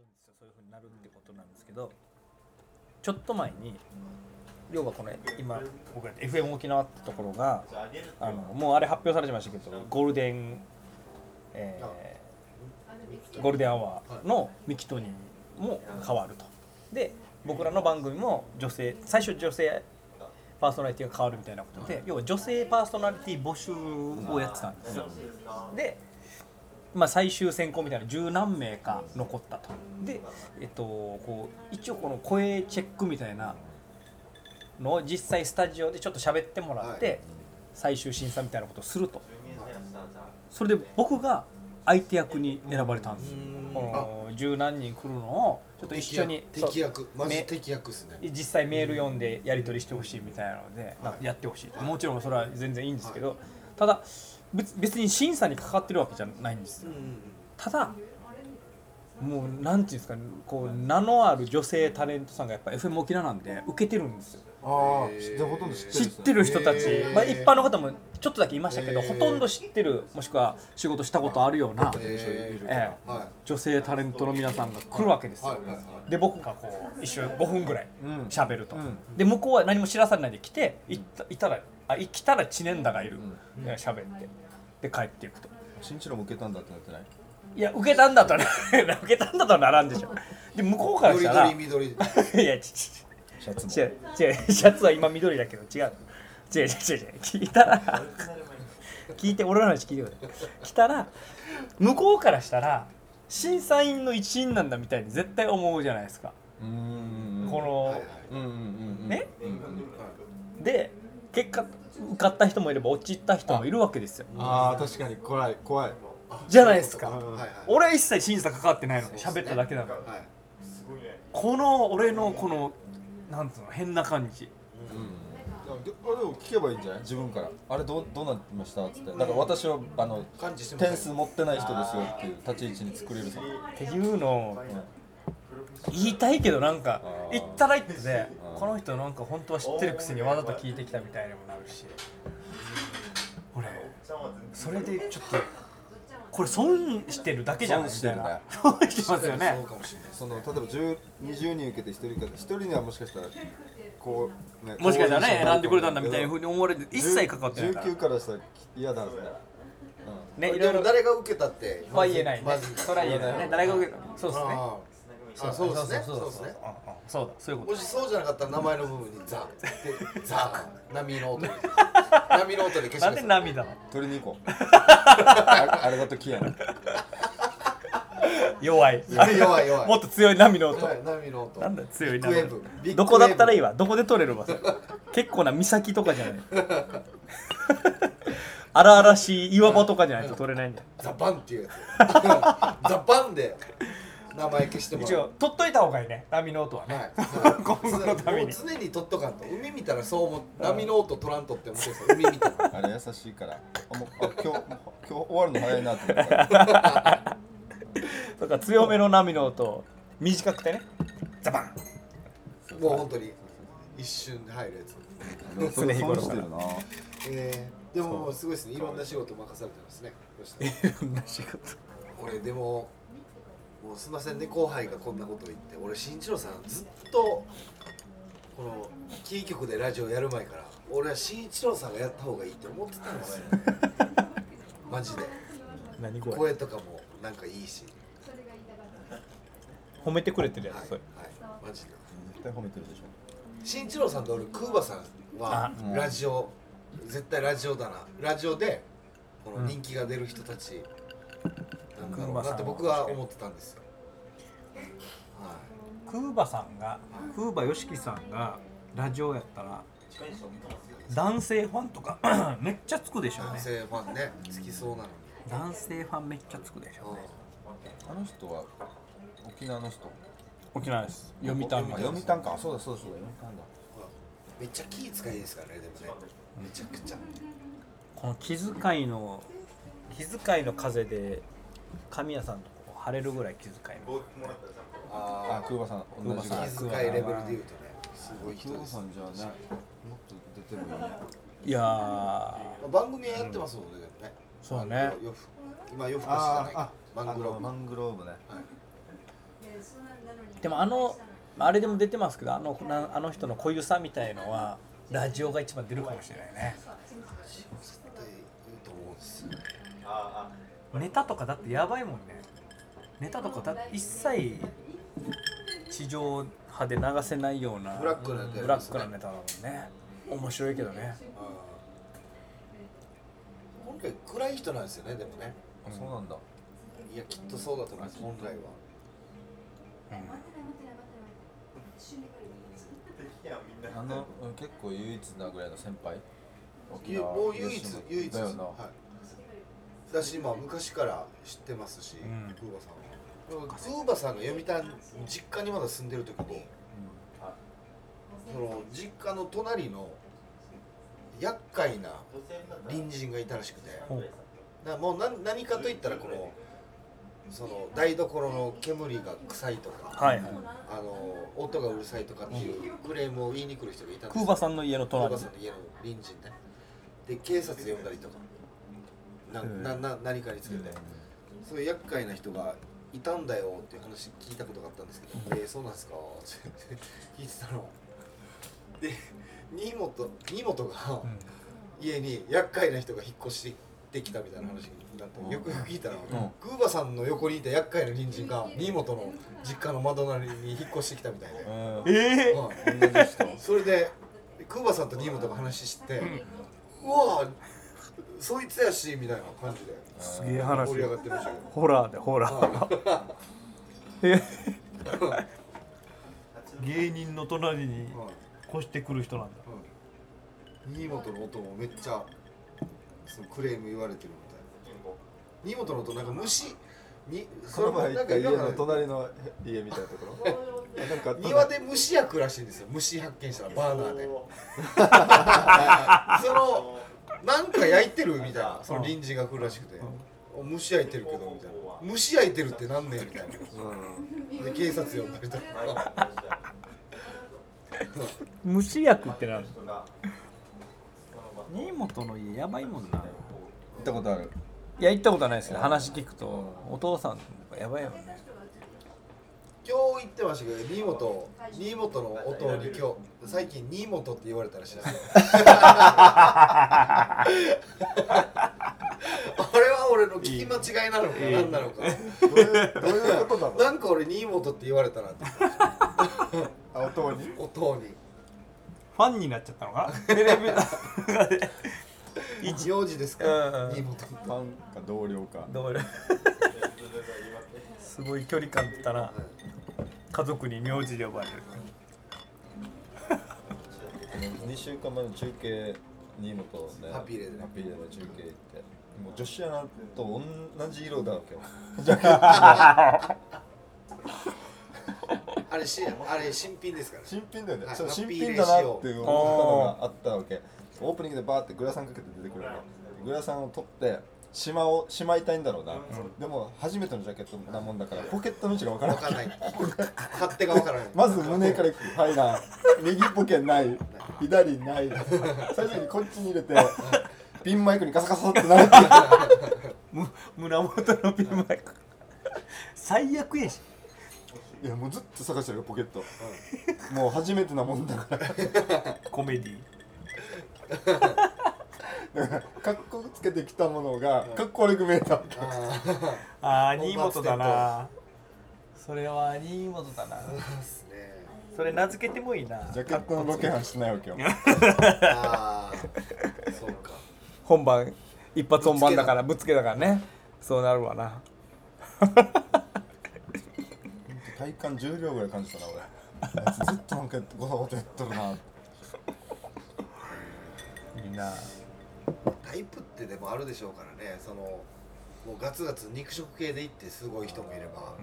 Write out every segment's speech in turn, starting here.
るんですよ。そういうふうになるってことなんですけどちょっと前に要はこの今僕ら FM 沖縄ってところがあのもうあれ発表されてましたけどゴールデン、えーゴールデンアワーのミキトニーも変わると。で僕らの番組も女性最初女性パーソナリティが変わるみたいなことで要は女性パーソナリティ募集をやってたんですよ。でまあ、最終選考みたいな十何名か残ったと。で、えっと、こう一応この声チェックみたいなのを実際スタジオでちょっと喋ってもらって、はい。最終審査みたいなことをすると。それで僕が相手役に選ばれたんです。よこの十何人来るのをちょっと一緒に敵役。マジめ敵役ですね。実際メール読んでやり取りしてほしいみたいなので、やってほしいもちろんそれは全然いいんですけど、ただ別別に審査にかかってるわけじゃないんですよ。ただもうなんていうんですかこう名のある女性タレントさんがやっぱ FM 沖縄なんで受けてるんですよ。ああ知ってほとんど知ってる知ってる人たち、まあ、一般の方もちょっとだけいましたけど、ほとんど知ってるもしくは仕事したことあるような、えー女性タレントの皆さんが来るわけですよ、で僕がこう一緒に5分ぐらいうん。喋ると、うん。で向こうは何も知らされないで来ていったいたらあい来たら知念田がいる、で喋ってで帰っていくと。新一郎も受けたんだってなってない？いや受けたんだとはな 受けたんだとはならんでしょ。で向こうからいしたら。緑緑緑いやちちシャツも。違う違うシャツは今緑だけど違う。違う違う違う聞いたら聞いて俺の話聞いてくれ来たら向こうからしたら 審査員の一員なんだみたいに絶対思うじゃないですか。うーん。この、はいはい。うんうんうんうんねうん。で結果受かった人もいれば落ちた人もいるわけですよ。ああ確かに怖い怖い。じゃないですか。はいはい。俺は一切審査かかってないのに喋っただけなのはい。この俺のこのなんつうの変な感じ。うん。であでも聞けばいいんじゃない？自分から。あれどうどうなってました？っつって。だから私はあの点数持ってない人ですよっていう立ち位置に作れるさっていうのを言いたいけどなんか言ったら言ってであーこの人なんか本当は知ってるくせにわざと聞いてきたみたいにもなるし。俺それでちょっとこれ損してるだけじゃない損してるねみたいな。損してますよね。そうかもしれない。その例えば10 20人受けて1人か1人にはもしかしたらこう、ね、もしかしたらね選んでくれたんだみたいなふふうに思われて一切関わってないから。19からしたら嫌だ。ってねいろいろ。誰が受けたっては言えないね。まず。それは言えないね。誰が受けた？そうですねそうですね。そそうう。ですね。そうだ。そういうこと。もしそうじゃなかったら名前の部分にザ。で ザ。波の音。で 波の音で消しなんでて涙なの？取りに行こう。あれだとキやな。弱い。弱い弱い。もっと強い波の音。はい波の音。なんだ強い波どこだったらいいわ。どこで取れるわ結構な岬とかじゃない。荒々しい岩場とかじゃないと取れないんだよ。ザバンっていうやつ。ザバンで名前消しても一らう。応取っといた方がいいね。波の音はね、はい、今後のために。もう常に取っとかんと。海見たらそう思う波の音取らんとって思ってるんですよ海見たらあれ優しいから。あもうあ今日今日終わるの早いなと思った。とか強めの波の音短くてね。ザバン。もう本当に一瞬で入るやつ。それ損してるな。えー、でももうすごいですね。いろんな仕事任されてますね。んな仕事。俺でももうすいませんね後輩がこんなこと言って俺新一郎さんずっとこのキー局でラジオやる前から俺は新一郎さんがやった方がいいって思ってたんですよマジで。何これ声とかもなんかいいし。褒めてくれてるやはい、つそはい。れ、マジで。絶対褒めてるでしょ新一郎さんと俺クーバさんはラジオ絶対ラジオだな。ラジオでこの人気が出る人たちなんだろうなって僕は思ってたんですよ。はクーバさんがクーバよしきさんがラジオやったら男性ファンとか めっちゃつくでしょうね。い男性ファンね。好きそうなのに。男性ファンめっちゃつくでしょうね。あの人は沖縄の人？沖縄です。読谷読谷か。そうだそうだそうだ。読谷だ。めっちゃ気遣いですからねでもね。めちゃくちゃこの気遣いの気遣いの風で神谷さんとこう晴れるぐらい気遣いのああクーバさん同じぐらいあ気遣いレベルで言うとねすごい人ですさんじゃあねもっと出てもいいねいやー。番組はやってますもんねでもね。そうね。今夜更かしじゃないか。マングローブ。マングローブね。でもあのあれでも出てますけどあのなあの人の濃ゆさみたいのはラジオが一番出るかもしれないね。絶対いいと思うんですよネタとかだってやばいもんね。ネタとかだって一切地上波で流せないようなブラックなネタブラックなネタだもんね。面白いけどね。今回暗い人なんですよねでもね。あそうなんだ。いやきっとそうだと思います本来は。あのうん結構唯一なぐらいの先輩？もう唯一唯一だよな、はい、だしまあ昔から知ってますし、うん。クーバさんは。クーバさんが読谷実家にまだ住んでる時にその実家の隣の厄介な隣人がいたらしくて。だもう何何かといったらこのその台所の煙が臭いとか、はい。はいあの音がうるさいとかっていうクレームを言いに来る人がいたんですよ。クーバさんの家のクー隣バさんの家の隣人ね。で警察呼んだりとかななな何かにつけて、そういう厄介な人がいたんだよっていう話聞いたことがあったんですけど「えー、そうなんですか?」って聞いてたの。で新本新本が家に厄介な人が引っ越してきたみたいな話になってよくよく聞いたら、クーバさんの横にいた厄介な隣人が新本の実家の窓なりに引っ越してきたみたいで、うん。ええはい同じ人。それでクーバさんと新本が話して、うわそいつやしみたいな感じで。すげえ話。盛り上がってましたけど。ホラーでホラー。芸人の隣にはい越してくる人なんだ。新本の音もめっちゃそのクレーム言われてるみたいな。新本の音なんか虫にこの前行った家のなんか隣の家みたいなところ？あ なんか庭で虫焼くらしいんですよ。虫発見したらバーナーで。そのなんか焼いてるみたいなその隣人が来るらしくて、お虫焼いてるけどみたいな。虫焼いてるってなんねんみたいな。で警察呼んだりとか。虫薬ってなる新本の家やばいもんな。行ったことある。いや行ったことはないですけど話聞くとお父さんやばいよね今日言ってましたけど新本新本の音に今日最近新本って言われたらしいです。よ あれは俺の聞き間違いなのか何なのか。どういうどういうことなの？なんか俺新本って言われたなって。あ音に？音に。ファンになっちゃったのか テレビ。名字ですか？新本。ファンか同僚か。どうすごい距離感ってたな家族に名字で呼ばれる。2週間前の中継新本でハッピーレーでハッピーレーで中継行ってもう女子アナと同じ色だわけよ。あれしあれ新品ですから。新品だよね、はいそう新品だなって思ったのがあったわけ。オープニングでバーってグラサンかけて出てくるのグラサンを取ってしまをしまいたいんだろうな、でも初めてのジャケットなもんだからポケットの位置が分からない分かんない。勝手が分からないまず胸からいく。はいな。右ポケない。左ない。最初にこっちに入れてピンマイクにガサガサってなるってむ胸元のピンマイク。最悪やし。いやもうずっと探してるよポケット、もう初めてなもんだから。コメディだ かっこつけてきたものがかっこ悪く見えたあああ新本だな。それは新本だな。それ名付けてもいいな。ジャケットのロケハンしてないわけよ。ああそうか。本番一発本番だからぶっつけだからね。そうなるわな。体感10秒ぐらい感じたな俺。あいつずっとなんかごそごそやっとるな。いいなタイプってでもあるでしょうからね。そのもうガツガツ肉食系でいってすごい人もいれば、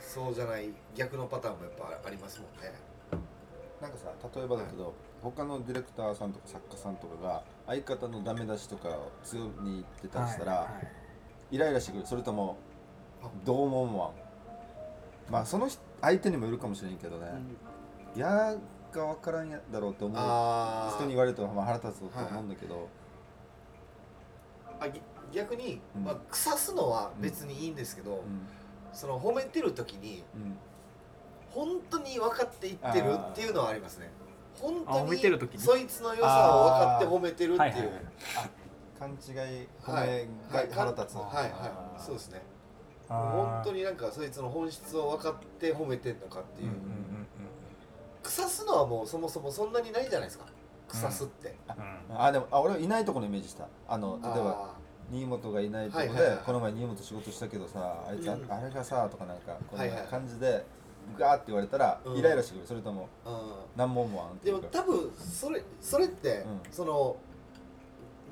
そうじゃない逆のパターンもやっぱありますもんね。なんかさ例えばだけど他のディレクターさんとか作家さんとかが相方のダメ出しとかを強に言ってたりしたら、はいはい。イライラしてくる。それともどう思うわん。まあその人相手にもよるかもしれんけどね。嫌、が分からんやだろうって思うあ人に言われるとまあ腹立つと思うんだけど、あぎ逆に、うん。まあ、腐すのは別にいいんですけど、うん。その褒めてる時にうん。本当に分かっていってるっていうのはありますね。本あ当褒めてる時に？にそいつの良さを分かって褒めてるっていう。はいはいはい。勘違い褒はいめが腹立つはいはいそうですね。本当になんかそいつの本質を分かって褒めてんのかっていう、うんうんうん。腐すのはもうそもそもそんなにないじゃないですか腐すって、うん。あでもあ俺はいないところのイメージした。あの例えばあ新本がいないところで、はいはいはい。この前新本仕事したけどさあいつあ,、うん。あれがさとかなんかこんなはい。はい感じでガーって言われたら、うん。イライラしてくる。それとも何問もあんってでいうか。も多分それそれって、うん。その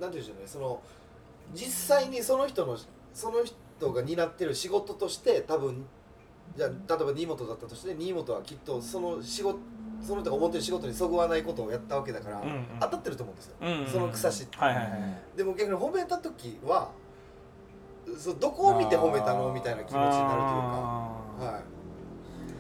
なんていうんでしょうね。その実際にその人のその人が担ってる仕事として多分じゃあ例えば新本だったとして新本はきっとその仕事その人が思ってる仕事にそぐわないことをやったわけだから、うんうん。当たってると思うんですよ、うんうんその草しって。はいはいはいでも逆に褒めた時はそうどこを見て褒めたのみたいな気持ちになるというか。は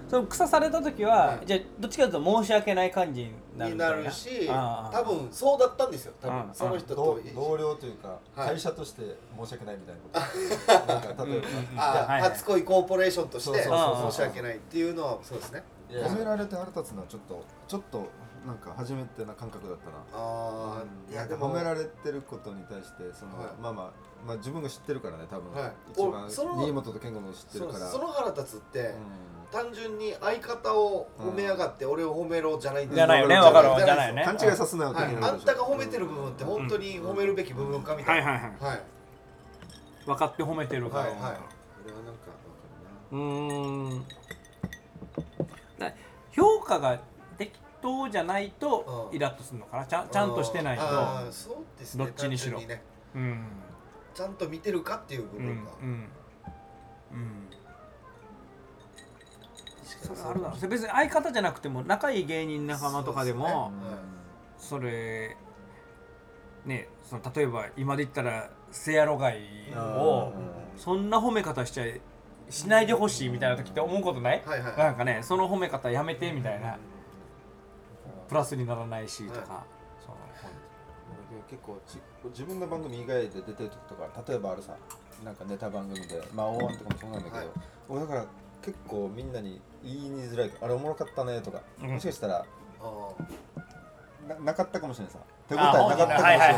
その草された時は、はい。じゃあどっちかというと申し訳ない感じになるい、にないるし多分そうだったんですよ。多あ分ー。その人と同同僚というか、はい会社として申し訳ないみたいなことなんか例えば、初恋コーポレーションとして申し訳ないっていうのはそうですね褒められて腹立つのはちょっとちょっとなんか初めてな感覚だったな。ああいやなんでもか褒められてることに対してその、はい。まあまあまあ自分が知ってるからね多分、はい。一番おその新本と健吾の知ってそるから。のその腹立つって、うん。単純に相方を褒め上がって俺を褒めろじゃないんですじゃないよねわかるわかる。じゃないよ。ね。勘違いさすなよはい、あんたが褒めてる部分って本当に褒めるべき部分かみたいな、はいはいはい。はい。分かって褒めてるから、はいはい。これはなんかわかうーん。だ評価が適当じゃないとうん。イラッとするのかな。ちゃんちゃんとしてないと。どっちにしろ。ね。うん。ちゃんと見てるかっていう部うん分が、うんうん。それ確かに。あるだろ別に相方じゃなくても仲いい芸人仲間とかでもそれねその例えば今で言ったらせやろがいをそんな褒め方しちゃいしないでほしいみたいな時って思うことない？はいはい。なんかねその褒め方やめてみたいな。プラスにならないしとか、はそう。俺結構ち自分の番組以外で出てる時とか例えばあるさなんかネタ番組でまあ大腕とかもそうなんだけど、はい。俺だから結構みんなに言いづらいあれおもろかったねとか、うん。もしかしたらあななかったかもしれないさ手応えあなかったかもしれ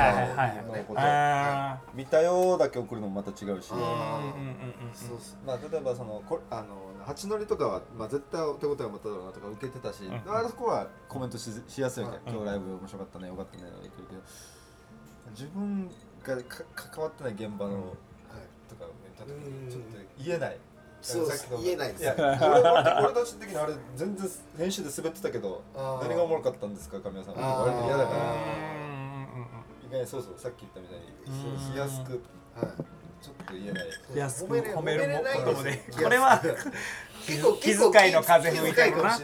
ない。見たよだけ送るのもまた違うし。まあ、例えばそのこあの八乗りとかは、まあ、絶対手応えを持っただろうなとか受けてたし、んあそこはコメントししやすいわけ、うん今日ライブ面白かったね。よかったね。とか言ってるけど。自分がか関わってない現場の、うん。はい。とか見た時うんにちょっと言えない。そうさっきの。言えないです。俺俺俺たち的にあれ全然編集で滑ってたけど何がおもろかったんですか神谷さん。言あー。われて嫌だから意外にそうそうさっき言ったみたいに。うん。しやすく。はい。ちょっと言えない。安く褒めれ褒めるもことでです。こ れは結構気遣いの風吹いてるな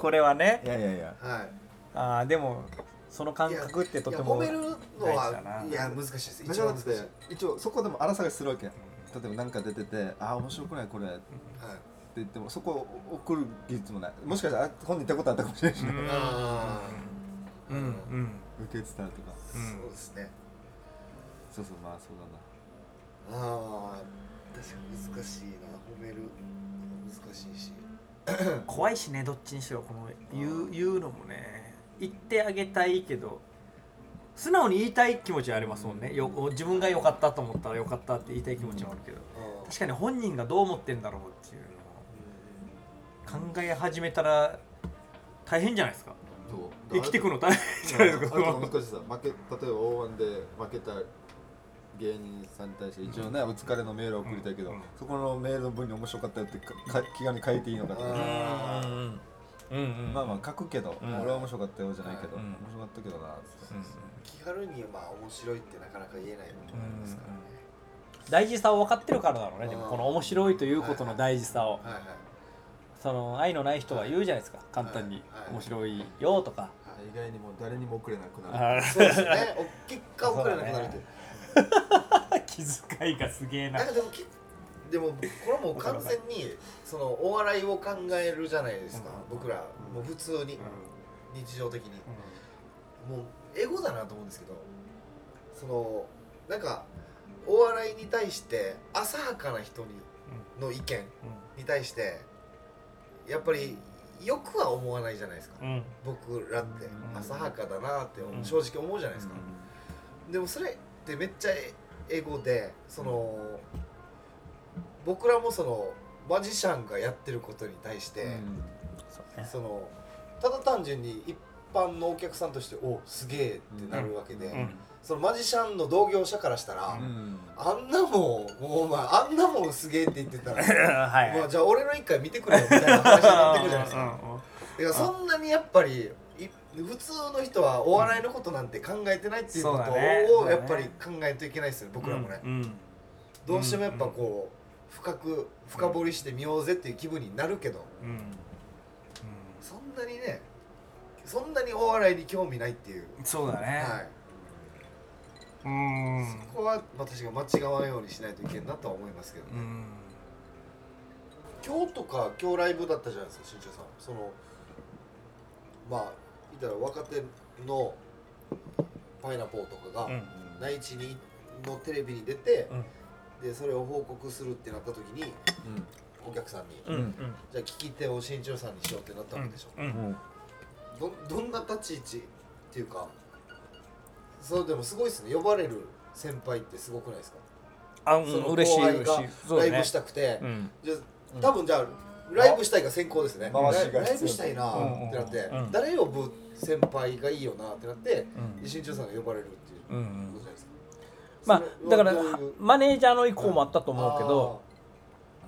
これはね。いやいやいや。はい。あーでもその感覚ってとても褒めるのはいや難しいです。一応そこでも荒探しするわけ例えば何か出てて「ああ面白くないこれ」ってはい言ってもそこを送る技術もない。もしかしたらあ本人ってことあったかもしれないし。ねうん。あうんうん。受けてたりとか。うんそうですね。そうそうまあそうだな。ああ確かに難しいな。褒める。難しいし。怖いしねどっちにしろ。この言う言うのもね。言ってあげたいけど素直に言いたい気持ちはありますもんね。よ自分が良かったと思ったら良かったって言いたい気持ちもあるけどあ確かに本人がどう思ってんだろうっていうのを考え始めたら大変じゃないですか。生きていくの大変じゃないですか。あれとか難しいさ。負け例えば大腕で負けた芸人さんに対して一応ね、お疲れのメールを送りたいけど、うん。そこのメールの文に面白かったよってかか気軽に書いていいのかとか、あーうんうん。うんまあまあ書くけど、うん。俺は面白かったよじゃないけど、うん。面白かったけどなっつって、気軽にまあ面白いってなかなか言えない部分ですからね大事さを分かってるからだろうねでもうん。この面白いということの大事さを。はいはい。その愛のない人は言うじゃないですか。簡単に。はい。面白いよとか。意外にもう誰にも送れなくなる。あそうですね。お結果遅れなくなるってい 気遣いがすげえな。なんかでもきでもこれはもう完全にそのお笑いを考えるじゃないですか。うん。僕らもう普通に。日常的に。もうエゴだなと思うんですけどそのなんかお笑いに対して浅はかな人にの意見に対してやっぱりよくは思わないじゃないですか。うん。僕らって。ん。浅はかだなってうん。正直思うじゃないですか、でもそれってめっちゃエゴでその僕らもそのマジシャンがやってることに対して、そうね。そのただ単純に一般のお客さんとしておすげえってなるわけで、うん。そのマジシャンの同業者からしたら、うん。あんなもんもうお前あんなもんすげえって言ってたら はい。まあ、じゃあ俺の一回見てくれよみたいな話になってくるじゃないですか。うんだからそんなにやっぱりい普通の人はお笑いのことなんて考えてないっていうことそうだね。をやっぱり考えんといけないですよ僕らもね、うん。どうしてもやっぱこう深く深掘りしてみようぜっていう気分になるけどうん。うん。そんなにねそんなにお笑いに興味ないっていう、そうだね。はい、うん。そこは私が間違わんようにしないといけんなとは思いますけどね、うん。今日とか今日ライブだったじゃないですか新庄さん。そのまあ言ったら若手のパイナポーとかが、うん。内地にのテレビに出て、うんでそれを報告するってなった時にお客さんに、うん。うん。じゃあ聞き手を新庄さんにしようってなったわけでしょ、うん。うん。どどんな立ち位置っていうかそうでもすごいですね。呼ばれる先輩ってすごくないですか、あうんその嬉しい後輩が嬉しライブしたくて、うん。じゃあ多分じゃあライブしたいが先行ですね、ライブしたいなってなって、うん。誰呼ぶ先輩がいいよなってなって、うん。で新庄さんが呼ばれるっていううん。うん。ことじゃないですか、まあだからマネージャーの意向もあったと思うけど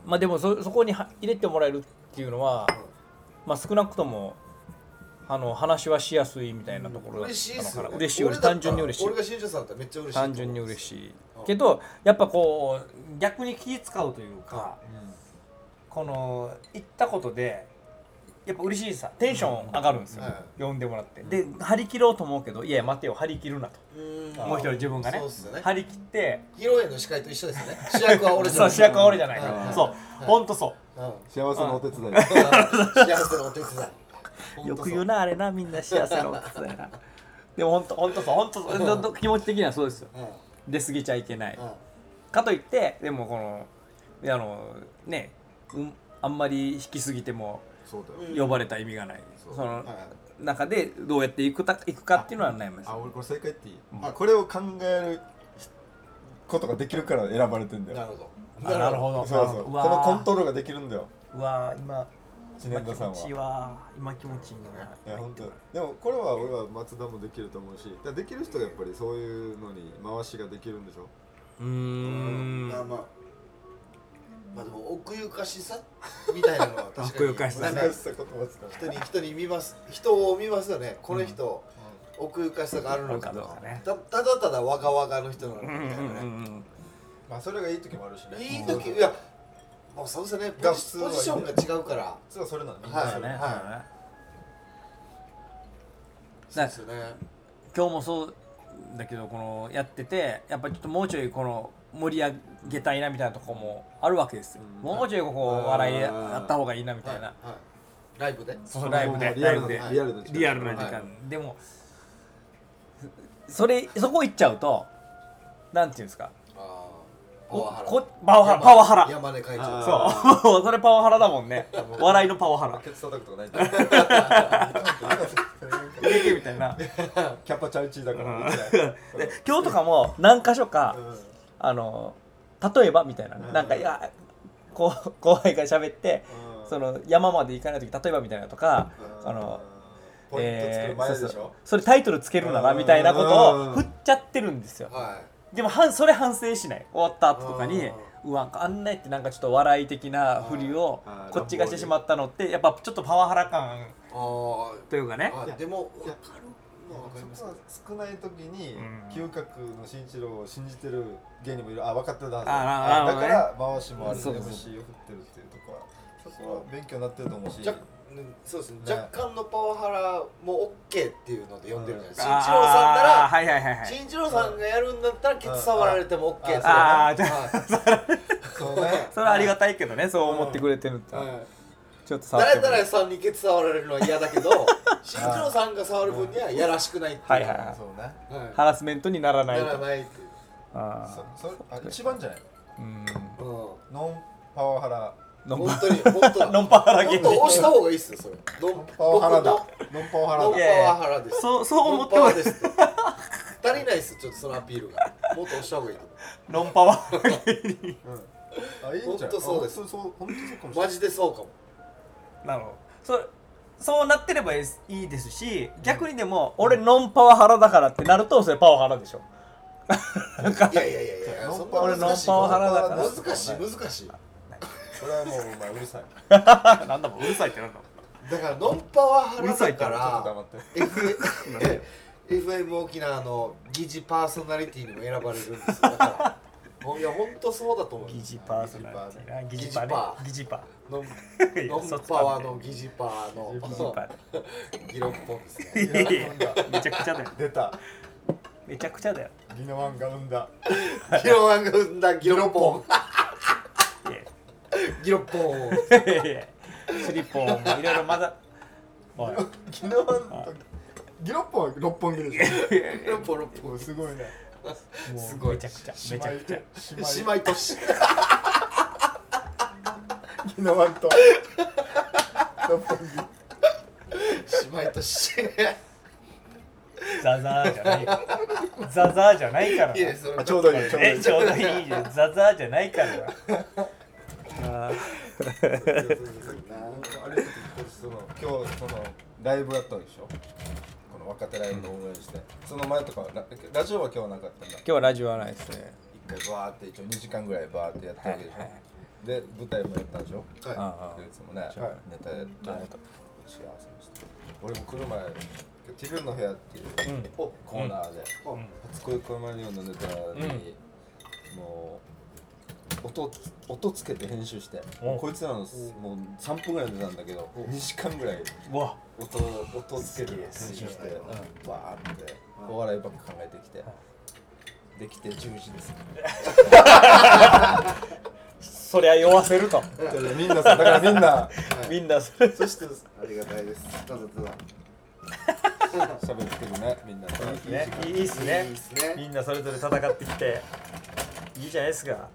まあでもそそこには入れてもらえるっていうのはまあ少なくともあの話はしやすいみたいなところだったのかな。ね、嬉しい単純に嬉しい。俺が新庄さんだったらめっちゃ嬉しい単純に嬉いしい。うんけどやっぱこう逆に気使うというかこの行ったことでやっぱ嬉しいさテンション上がるんですよ、はい。呼んでもらって。で張り切ろうと思うけどいや待てよ張り切るなと。うん。もう一人自分がね。そうっすよね。張り切って。披露宴の司会と一緒ですよね。主役は俺じゃない。そう主役は俺じゃない。そう。はい。ほんとそう。うん。幸せのお手伝い。幸せのお手伝い。よく言うなあれなみんな幸せのことだよな でもほんとほんとそう。ほんとそう。気持ち的にはそうですよ。うん。うん出過ぎちゃいけない。かといってでもこのあのね、うん、あんまり引きすぎても呼ばれた意味がない、そのはい。中でどうやっていくたいくかっていうのは悩みます。あ俺これ正解っていい、うん。あこれを考えることができるから選ばれてんだよ。なるほど。あなるほど。そうそう。こうわー。のコントロールができるんだよ。うわー今知今念田さんは。い気持ちいいわ今気持ちいいな。いや本当。でもこれは俺は松田もできると思うし。できる人がやっぱりそういうのに回しができるんでしょ？うーん。まあまあまあでも奥ゆかしさみたいなのは 確かに奥ゆかしさ。なんか難しさ言葉使う人に人に見ます。人を見ますよね。この人、奥ゆかしさがあるのかとか。ねたただただわがわがの人なのみたいなね、うんまあそれがいい時もあるしね。いい時いやもうそうですよね。ポジポジションが違うから。普通はそれなのみんはない。それ、そうだね。はい。そうだねそうですよね。今日もそうだけどこのやっててやっぱりちょっともうちょいこの盛り上げたいなみたいなとこもあるわけですよ、うん。もうちょいここ笑いやった方がいいなみたいな、ライブで？ライブで。リアルなライブで。リアルな時間。でもそれそこ行っちゃうとなんていうんですか？パおワハラ。こパワハラ。山根会長あそう。それパワハラだもんね。笑いのパワハラ。ケツ叩くとかない。みたいな。キャパチャリチーだから。で今日とかも何箇所かうんあの例えばみたいな、うん。なんかいやこう 後輩が喋って、うん。その山まで行かない時例えばみたいなとか、うん。あのポイント作る前でしょ、そうそう。それタイトルつけるならみたいなことを振っちゃってるんですよ。はでもはんそれ反省しない。終わった後とかにううわあんなやってなんかちょっと笑い的な振りをこっちがしてしまったのってやっぱちょっとパワハラ感というかね。でも分かるのは分かります。そこは少ない時にうん。嗅覚の新一郎を信じてる芸人もいる。あ分かってただから回しもあるそうそう MC を振ってるっていうところはそこは勉強になってると思うし。そうですね。ね。若干のパワハラも OK っていうので呼んでるじゃないですか新一郎さんならはいはいはいはい。新一郎さんがやるんだったらケツ触られても OK あーじゃはい。それはありがたいけどねそう思ってくれてるってはいちょっと触って誰も々さんにケツ触られるのは嫌だけど 新一郎さんが触る分にはやらしくないっていう。はいはいはい。そうね。はい。ハラスメントにならないならとないっていう。あそそれあ一番じゃない？ーうん。うん。ノンパワハラ。ノンパ本当に本当だ。ノンパ原芸本当押した方がいいっすよそれ。ノンパワハラだ。僕ノンパワハラだ。ノンパワハラです。そうそう思ってノンパワますですって。足りないっすちょっとそのアピールが。もっと押した方がいいと思ノンパワ原芸人あいいんじゃん。ほんとそうです。あそうそう本当そうかもしれうない。マジでそうかもなるほど。そうそうなってればいいいいですし逆にでも俺ノンパワハラだからってなるとそれパワハラでしょ。いやいやいやいやそんな俺ノン難しいパワハラだから。難しい難しいそれはもうお前うるさい。なんだもんうるさいってなんだ。もんだからノンパワハラだから FM 沖縄の疑似パーソナリティにも選ばれるんですよだから いや本当そうだと思う疑似パーソナリティ。な疑似パね疑似パノンンパワーの疑似パーの。疑似パ ギロッポンですねめちゃくちゃだよ。出た。めちゃくちゃだよ。ギノワンが 生んだ。ギロワンが生んだギロッポン。ギロッポン。スリッポンもいろいろまだギノワンとギロッポンは六本木でしギロッポンロッょもうすごいねもすごい。うめちゃくちゃ。めちゃくちゃ。姉妹姉妹都市ギノワンと。姉妹都市ザザーじゃない。ザザーじゃないからな。いやそれ。あちょうどいい。ちょうどいい。えちょうどいい。じゃんザザーじゃないからな。ああれその今日そのライブやったわけでしょ？若手ライブを運営して、その前とかはララジオは今日はなかったんだ。今日はラジオはないですね。一回バーって一応2時間ぐらいバーってやったわけでしょ、はいはいで舞台もやったんでしょ。はい。あいつもね、はいネタやってありがと幸せにして。俺も来る前「ティルの部屋」っていううん。コーナーで、うん。初恋小山リオンのネタに、もう音音つけて編集してお。こいつらのすもう3分ぐらい出たんだけど2時間ぐらいうわ音音つけて編集してバーってお笑いばっか考えてきてできて10時です。そりゃ酔わせると。みんなさだからみんな。みんなそれ。そしてありがたいです。ただただ喋ってるねみんな。ね。いいっすね。いいっすね。みんなそれぞれ戦ってきていいじゃないですか。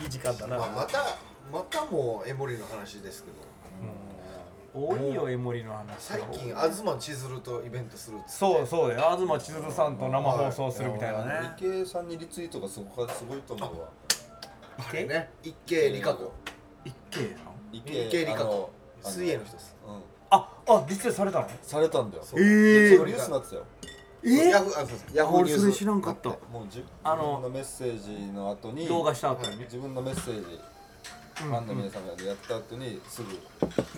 いい時間だな、まあ、またまたもうエモリの話ですけど多いよ江森の話最近東千鶴とイベントするっつって。そうそうだよ。東千鶴さんと生放送するみたいなね。池江さんにリツイートがすごかすごいと思うわ池？ね一慶理香子。一慶さん池池江璃花子。水泳の人です。うん。ああ実際されたの？されたんだよ。そう。えーそのニュースになってたよ。えヤフーあそうそう。ヤフーニュース。俺それ知らんかった。もうじあの自分のメッセージの後に動画した後に自分のメッセージファンの皆さんがやった後にすぐ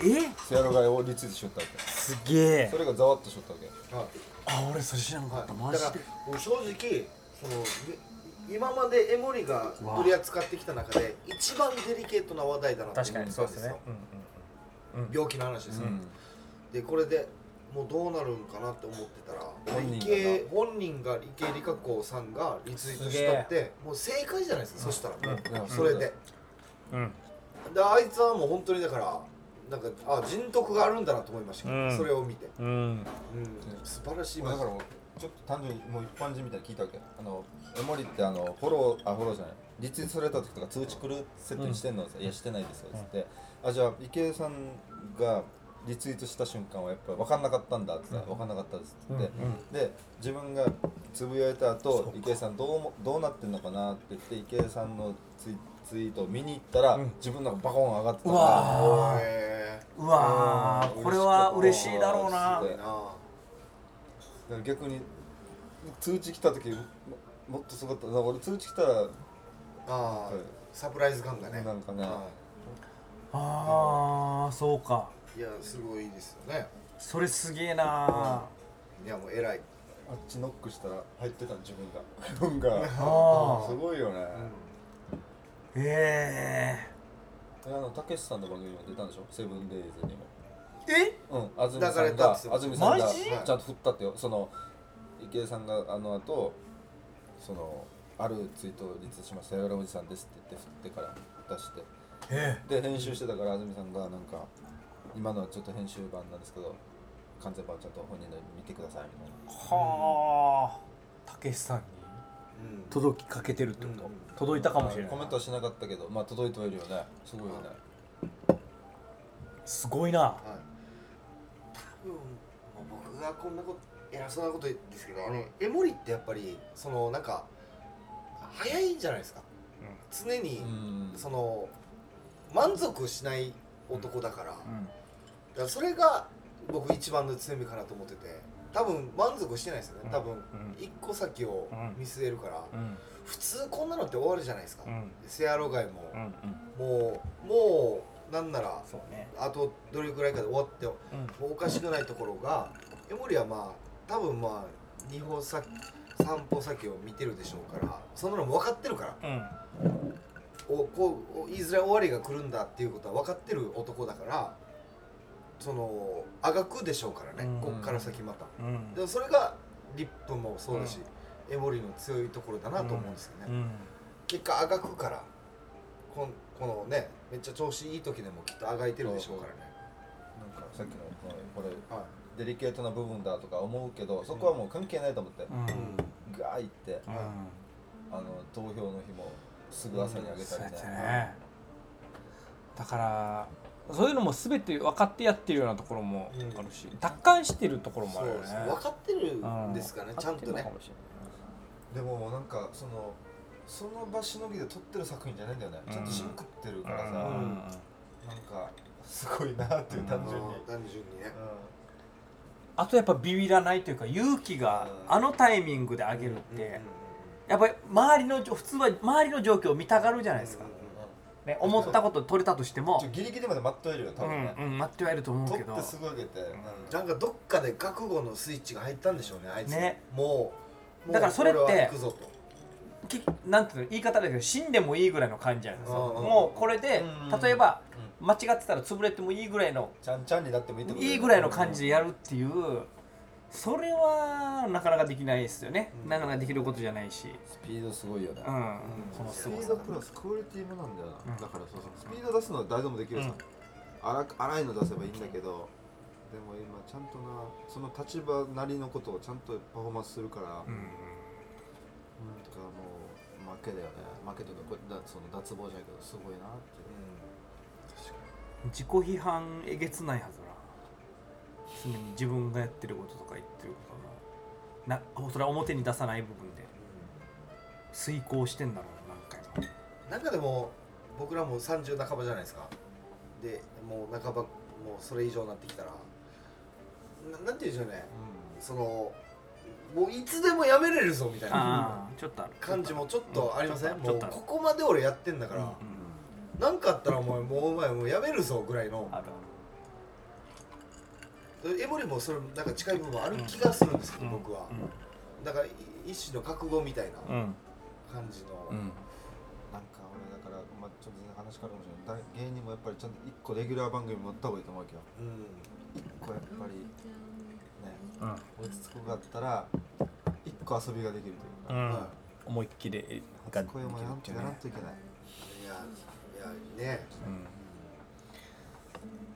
え？セアロガイをリツイートしよったわけ。すげえ。それがざわっとしよったわけ。はい。あ俺それ知らんかった。マだからもう正直そのみ今までエモリが取り扱ってきた中で一番デリケートな話題だなと思確ったんでよ。かにそうですすね。うんうんうん。病気の話ですよ、うん。でこれでもうどうなるんかなって思ってたら本人が池江本人が池江璃花子さんがリツイートしたってもう正解じゃないですか、そしたら、うん。それで。うんであいつはもう本当にだからなんかあ人徳があるんだなと思いました。けど、うん。それを見て、うん。うん、素晴らしい。だからもうちょっと単純にもう一般人みたいに聞いたわけ。あのエモリってあのフォローあフォローじゃない。リツイートされた時とか通知来る設定にしてんの、いやしてないですよっつって、あじゃあ池江さんがリツイートした瞬間はやっぱ分かんなかったんだって言ったら分かんなかったですって言って、で自分がつぶやいた後池江さんどうもどうなってんのかなって言って池江さんのツイツイートを見に行ったら、うん。自分のがバコーン上がってたうかわへうわー。これは嬉しいだろうな。ーすごいならだから逆に通知来た時ももっとすごかった。だから俺通知来たらああ、サプライズ感がね。なんかね。はああそうか。いいやすごいですよね。それすげえないやもう偉い、あっちノックしたら入ってた自分が。自分が。あすごいよね、えあのたけしさんの番組にも出たんでしょ？セブンデイズにも。え？うん安住さんが安住さんがちゃんと振ったってよ。その池江さんがあの後そのあるツイートをリツイートしました「やらおじさんです」って言って振ってから出して。えで編集してたから安住さんがなんか今のはちょっと編集版なんですけど完全版ちゃんと本人の見てくださいみたいな。はあたけしさんに。うん届きかけてるってこと、うん。届いたかもしれない。コメントはしなかったけどまあ届いてはいるよね。すごいよね。すごいな。はい。多分僕がこんなこと偉そうなこと言うんですけどあのエモリってやっぱりそのなんか早いんじゃないですか。常にうん。その満足しない男だから,、だかうん。らそれが僕一番の強みかなと思ってて多分満足してないですよね。多分うん。一個先を見据えるから、うん。普通こんなのって終わるじゃないですか、うん。セアロガイも、もうもうなんならね。あとどれぐらいかで終わっておかしくないところがエモリはまあ多分まあ2歩先3歩先を見てるでしょうからそんなのも分かってるから。うん。おこうおいずれ終わりが来るんだっていうことは分かってる男だからそのあがくでしょうからね、うん。こっから先また。うん。でもそれがリップもそうだし、エモリの強いところだなと思うんですよね、うん。結果あがくからこんこのねめっちゃ調子いい時でもきっとあがいてるでしょうからね。なんかさっきのこれはデリケートな部分だとか思うけどそこはもう関係ないと思ってうん。ガーいってうんあの投票の日もすぐ朝にあげたそうやってりねね。だからそういうのも全て分かってやってるようなところもあるし、達観してるところもあるよね。ですね分かってるんですかね、うちゃんとね。でもなんかそのその場しのぎで撮ってる作品じゃないんだよね、ちゃんとシンクってるからさ、ないなんかすごいなっていう単純に、うん。単純にね。あとやっぱビビらないというか勇気がうん。あのタイミングで上げるっうんてやっぱり周りの普通は周りの状況を見たがるじゃないですか、ね、思ったこと取れたとしても。ちょギリギリまで待っといるよ多分ね、うんうん、待ってはいると思うけど。てすぐ上げて、なんかどっかで覚悟のスイッチが入ったんでしょうねあいつ。ね。もうだからそれってきなんていうの言い方だけど死んでもいいぐらいの感じじゃないですかうんうん。もうこれでうん例えば間違ってたら潰れてもいいぐらいのちゃんちゃんになってもいいいいぐらいの感じでやるっていうそれはなかなかできないですよね、うん。なかなかできることじゃないし、スピードすごいよね、うん、このスピードプラスクオリティもなんだよな、うん。だからそうそう。スピード出すのは誰でもできるさ、荒く荒いの出せばいいんだけどでも今ちゃんとなその立場なりのことをちゃんとパフォーマンスするから、うん。なんかもう負けだよね。負けというかこれだその脱帽じゃないけどすごいなっていう、自己批判えげつないはずだな常に自分がやってることとか言ってることのなそれは表に出さない部分で。遂行してんだろうな何回も。なんかでも僕らも30半ばじゃないですか。でもう半ばもうそれ以上になってきたらななんて言うんでしょうね。そのもういつでもやめれるぞみたいな感じもちょっとありません、もうここまで俺やってんだから、うんなんかあったらお前もうお前もうやめるぞぐらいのエモリもそれなんか近い部分ある気がするんですけど、うん。僕は、だからい一種の覚悟みたいなうん。感じの、うん。なんか俺だから、まあ、ちょっと全然話変わるかもしれない。だ芸人もやっぱりちゃんと1個レギュラー番組持った方がいいと思うわけよ。うん。1個やっぱりねうん。落ち着くかったら1個遊びができるというか、うん。は思いっきりがでやんるっていうね。やらんといけない。いやいやね。うん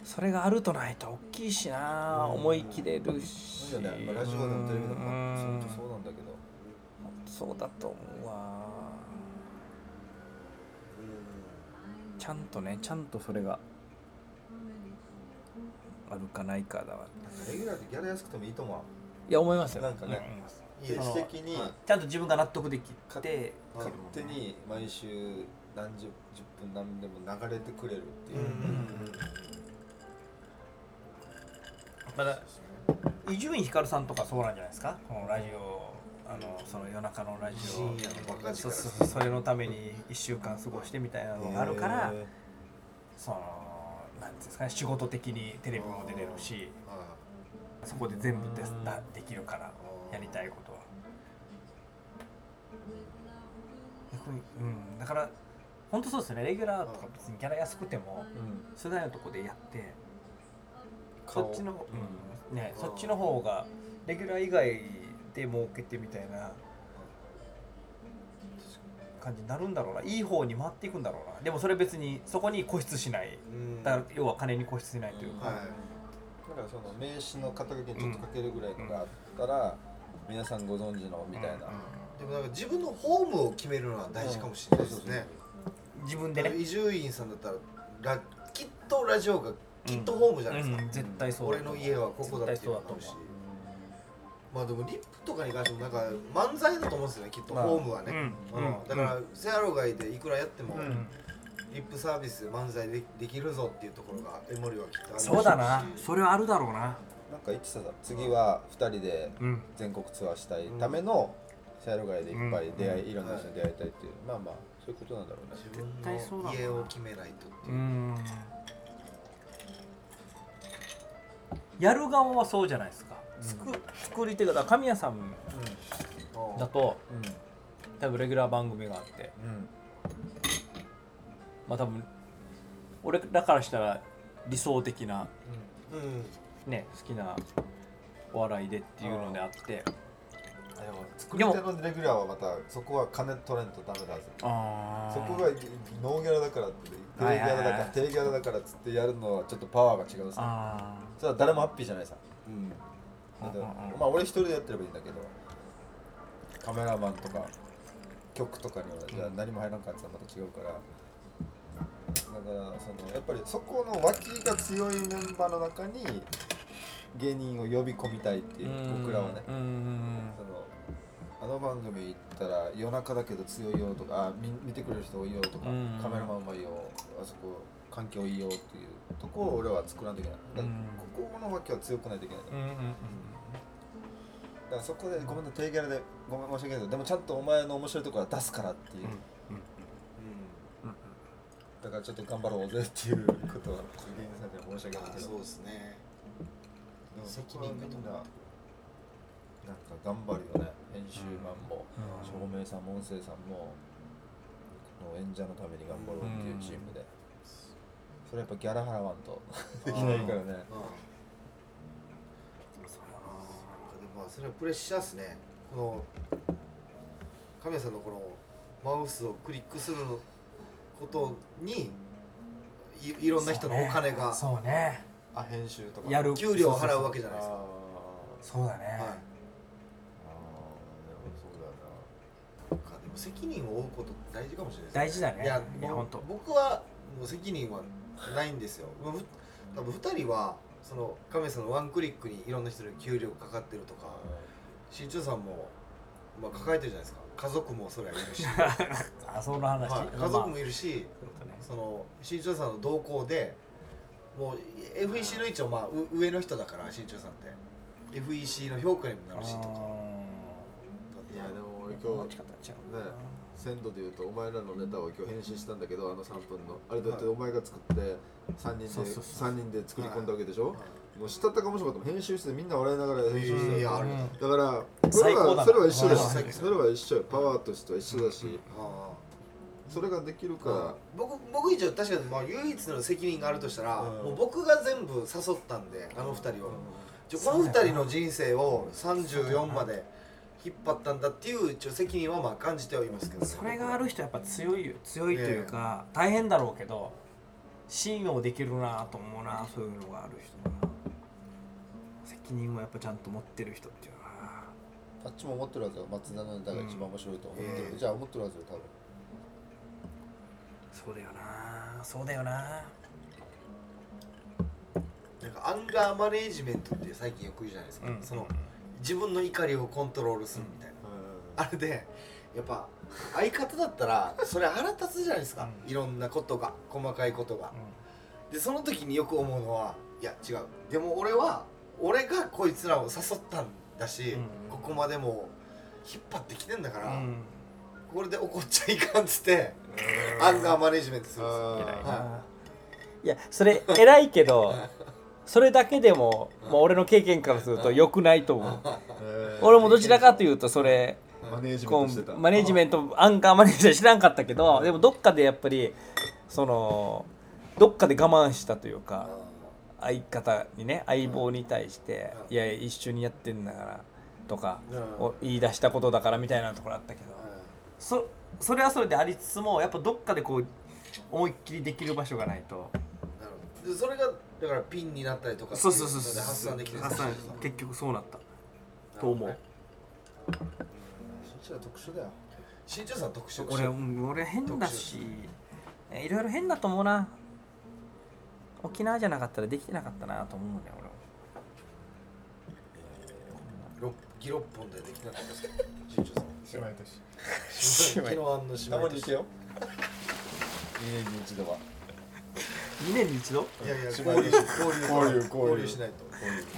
それがあるとないと大きいしな思い切れるし。ラジオでもテレビでもうそうなんだけど。そうだと思うわ。ちゃんとねちゃんとそれがあるかないかだわ。レギュラーってギャラ安くてもいいと思ういや思いますよ。なんかね。うん。思的にはいちゃんと自分が納得できかて勝手に毎週何十十分何でも流れてくれるっていう、まだ伊集院光さんとかそうなんじゃないですか？このラジオあのその夜中のラジオ。深夜のバカ力そうそうそうそれのために1週間過ごしてみたいなのがあるからへそのなんていうんですかね仕事的にテレビも出れるしあそこで全部でうんだできるからやりたいことは。逆にうんだから本当そうですよね。レギュラーとか別にギャラ安くてもーうん。それなりのとこでやってそ顔っちの、うん。ね、そっちの方がレギュラー以外で儲けてみたいな感じになるんだろうな。いい方に回っていくんだろうな。でもそれ別にそこに固執しない。うん。だから要は金に固執しないというか、はい。だからその名刺の肩書きにちょっとかけるぐらいのがあったら、皆さんご存知のみたいな、でもなんか自分のホームを決めるのは大事かもしれないですね、自分でね。伊集院さんだったらラきっとラジオがきっとホームじゃないですか、うん絶対そう俺の家はここだっていうのがあるし。まあでもリップとかに関してもなんか漫才だと思うんですよねきっとまあホームはね、うんうん。だからセアロガイでいくらやっても、うん。リップサービスで漫才でできるぞっていうところがエモリはきっとあるそうだな。それはあるだろうな。なんか言ってたさ次は2人でうん。全国ツアーしたいためのシャイロ街でいっぱい出会い、いろんな人に出会いたいっていう、まあまあそういうことなんだろうね自絶対そうだな分の家を決めないとってう。いう、やる側はそうじゃないですか、つく作り手が神谷さんだとうん。多分レギュラー番組があって。うん。まあ多分俺らからしたら理想的なうん。ね好きなお笑いでっていうのであって。あでも作り手のレギュラーはまたそこは金取れんとダメだぜ。あそこがノーギャラだからって低ギャラだから低ギャラだからっつってやるのはちょっとパワーが違うさ。あそれは誰もハッピーじゃないさ。うん。まあ俺一人でやってればいいんだけど。カメラマンとか曲とかにはじゃあ何も入らんかったらまた違うから。だからそのやっぱりそこの脇が強いメンバーの中に芸人を呼び込みたいっていう僕らはね。そのあの番組行ったら夜中だけど強いよとかあ見見てくれる人多いよとか、うん。カメラマンもいいよあそこ環境いいよっていうとこを俺は作らないといけない。だからうん。ここの脇は強くないといけない。うんうんうんだからそこでごめんね低ギャラでごめん申し訳ないけどでもちゃんとお前の面白いところは出すからっていう、うんだからちょっと頑張ろうぜっていうことは芸人さんには申し訳ないけどあそうですね責任がみんななんか頑張るよね編集マンも、うん。照明さんも音声さんもこの演者のために頑張ろうっていうチームで、それやっぱギャラ払わんと。できないからね、でもまあそれはプレッシャーですね。この亀谷さんのこのマウスをクリックすることにいいろんな人のお金が、そうね。あ編集とかやる給料を払うわけじゃないですか。あそうだね、はいーあーでもそうだよなかでも責任を負うこと大事かもしれない大事だね。いやいや本当。僕はもう責任はないんですよ。多分2人はその亀谷さんのワンクリックにいろんな人の給料がかかってるとか新庄さんも、まあ、抱えてるじゃないですか。家族もそれはいるし、あその話、はい、家族もいるし、まあね。その新庄さんの動向でもう FEC の一応まあう上の人だから新庄さんって。FEC の評価にもなるしとか俺持今日ね鮮度で言うとお前らのネタを今日編集したんだけどあの3分の。あれだってお前が作って3人でそうそうそう三人で作り込んだわけでしょ、はい。もうしたったか面白かった。もん編集してみんな笑いながら編集してだからそれはそれは一緒だうんしそれは一緒よ。パワーとしては一緒だし。あそれができるかあら僕僕一応確かにまあ唯一の責任があるとしたら、うん。もう僕が全部誘ったんであの二人を、ちょこの二人の人生を34まで引っ張ったんだっていう一応責任はまあ感じてはいますけど、ね、それがある人はやっぱ強いよ強いというか、大変だろうけど信用できるなと思うなそういうのがある人は。な責任をやっぱちゃんと持ってる人っていうのは。あっちも思ってるはずよ松田のネタが一番面白いと思ってる、うんええ。じゃあ思ってるはずよ多分。そうだよなそうだよな。なんかアンガーマネージメントって最近よく言うじゃないですか、その自分の怒りをコントロールするみたいな、あれでやっぱ相方だったらそれ腹立つじゃないですか、うん。いろんなことが細かいことが、でその時によく思うのはいや違う。でも俺は俺がこいつらを誘ったんだし、うん。ここまでも引っ張ってきてんだから、うん。これで怒っちゃいかんっつって、アンガーマネージメントするんですよ。いやそれ偉いけど それだけでも、まあ、俺の経験からすると良くないと思う。俺もどちらかというとそれマネージメこントしてた。うマネージメントアンカーマネージャー知らんかったけどでもどっかでやっぱりそのどっかで我慢したというか相方にね相棒に対してうん。いやいや一緒にやってんだからとかうん。を言い出したことだからみたいなところあったけどそそれはそれでありつつもやっぱどっかでこう思いっきりできる場所がないと。なるほど。でそれがだからピンになったりとかそうそうそうっていので発散できてる。発散。結局そうなった。と思う。そ一郎特殊だよ。新庄さん特殊俺うん俺変だし。えいろいろ変だと思うな。沖縄じゃなかったらできてなかったなと思うんだよ俺六ギロッポンでできなかったですか？新庄さん。姉妹都市昨日あんのたまに行けよ2年に一度は2年に一度？いやいや姉交流妹交流交流。交流しないと。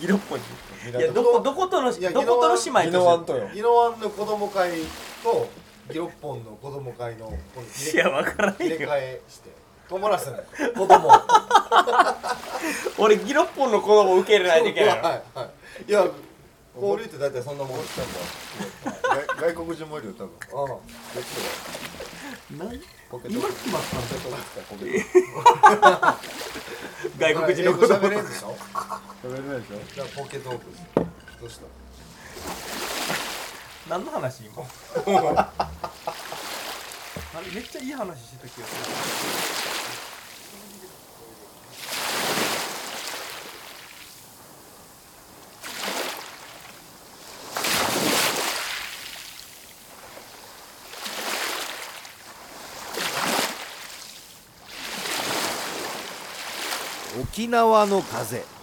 ギロッポにいや港どこどことのいやどことの姉妹宜野湾ととよ。宜野湾の子供会とギロッポンの子供会のいや分から入れ替えして泊まらせない。子供 俺ギロッポンの子供受け入れないといけないのはいはい。いや交流って大体そんなもん。思ったんだ。外外国人もいるよ多分。あ何ポケット。今決まったんだポケット外国人の子供英語喋れんでしょ？食べれないでしょ。じゃあポケトークですどうした？何の話今？あれめっちゃいい話してた気がす沖縄の風。